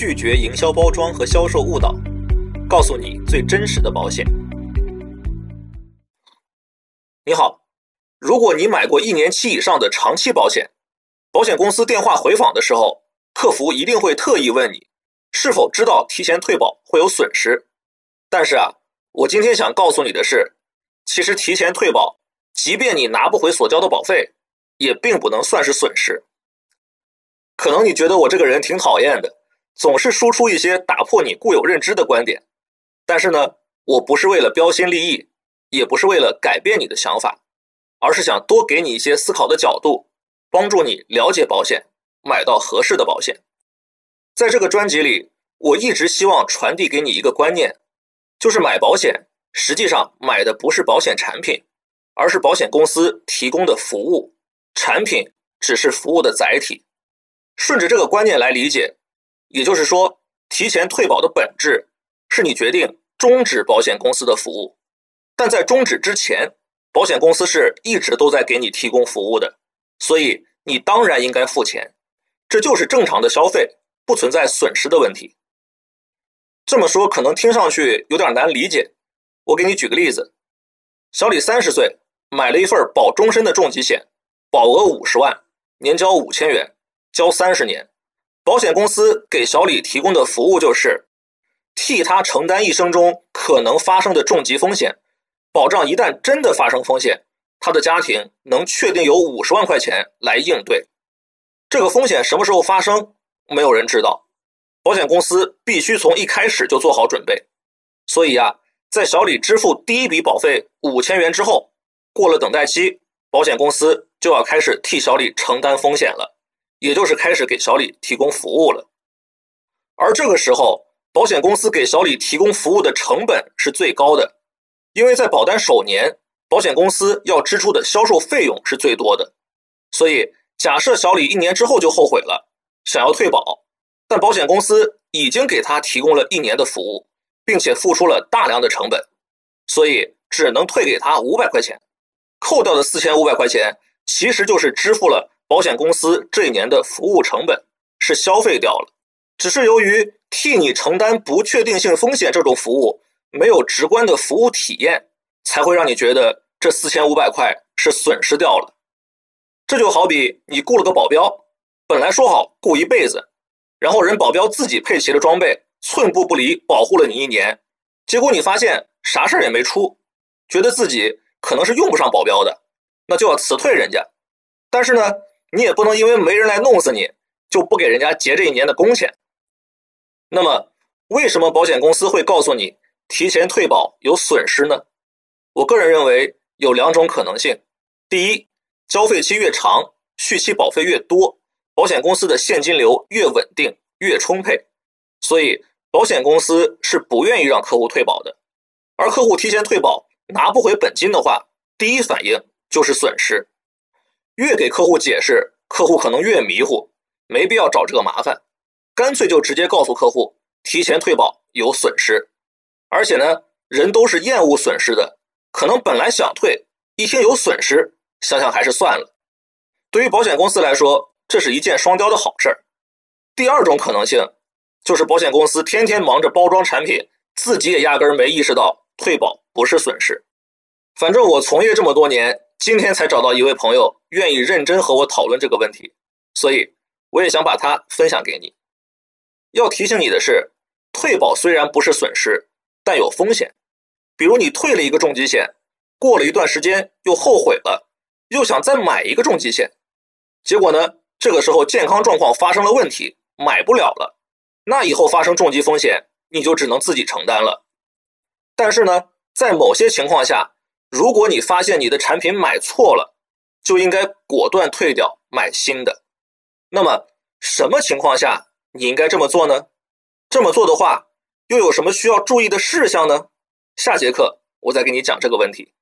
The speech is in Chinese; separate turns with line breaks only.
拒绝营销包装和销售误导，告诉你最真实的保险。你好，如果你买过一年期以上的长期保险，保险公司电话回访的时候，客服一定会特意问你是否知道提前退保会有损失。但是啊，我今天想告诉你的是，其实提前退保，即便你拿不回所交的保费，也并不能算是损失。可能你觉得我这个人挺讨厌的，总是输出一些打破你固有认知的观点。但是呢，我不是为了标新立异，也不是为了改变你的想法，而是想多给你一些思考的角度，帮助你了解保险，买到合适的保险。在这个专辑里，我一直希望传递给你一个观念，就是买保险实际上买的不是保险产品，而是保险公司提供的服务，产品只是服务的载体。顺着这个观念来理解，也就是说，提前退保的本质是你决定终止保险公司的服务，但在终止之前，保险公司是一直都在给你提供服务的，所以你当然应该付钱，这就是正常的消费，不存在损失的问题。这么说可能听上去有点难理解，我给你举个例子：小李三十岁，买了一份保终身的重疾险，保额五十万，年交五千元。交三十年，保险公司给小李提供的服务就是替他承担一生中可能发生的重疾风险，保障一旦真的发生风险，他的家庭能确定有五十万块钱来应对。这个风险什么时候发生，没有人知道，保险公司必须从一开始就做好准备。所以啊，在小李支付第一笔保费五千元之后，过了等待期，保险公司就要开始替小李承担风险了。也就是开始给小李提供服务了，而这个时候，保险公司给小李提供服务的成本是最高的，因为在保单首年，保险公司要支出的销售费用是最多的。所以，假设小李一年之后就后悔了，想要退保，但保险公司已经给他提供了一年的服务，并且付出了大量的成本，所以只能退给他五百块钱，扣掉的四千五百块钱其实就是支付了。保险公司这一年的服务成本是消费掉了，只是由于替你承担不确定性风险这种服务没有直观的服务体验，才会让你觉得这四千五百块是损失掉了。这就好比你雇了个保镖，本来说好雇一辈子，然后人保镖自己配齐了装备，寸步不离保护了你一年，结果你发现啥事儿也没出，觉得自己可能是用不上保镖的，那就要辞退人家。但是呢？你也不能因为没人来弄死你，就不给人家结这一年的工钱。那么，为什么保险公司会告诉你提前退保有损失呢？我个人认为有两种可能性：第一，交费期越长，续期保费越多，保险公司的现金流越稳定、越充沛，所以保险公司是不愿意让客户退保的。而客户提前退保拿不回本金的话，第一反应就是损失。越给客户解释，客户可能越迷糊，没必要找这个麻烦，干脆就直接告诉客户提前退保有损失。而且呢，人都是厌恶损失的，可能本来想退，一听有损失，想想还是算了。对于保险公司来说，这是一件双标的好事儿。第二种可能性就是保险公司天天忙着包装产品，自己也压根儿没意识到退保不是损失。反正我从业这么多年。今天才找到一位朋友愿意认真和我讨论这个问题，所以我也想把它分享给你。要提醒你的是，退保虽然不是损失，但有风险。比如你退了一个重疾险，过了一段时间又后悔了，又想再买一个重疾险，结果呢，这个时候健康状况发生了问题，买不了了，那以后发生重疾风险，你就只能自己承担了。但是呢，在某些情况下，如果你发现你的产品买错了，就应该果断退掉，买新的。那么，什么情况下你应该这么做呢？这么做的话，又有什么需要注意的事项呢？下节课我再给你讲这个问题。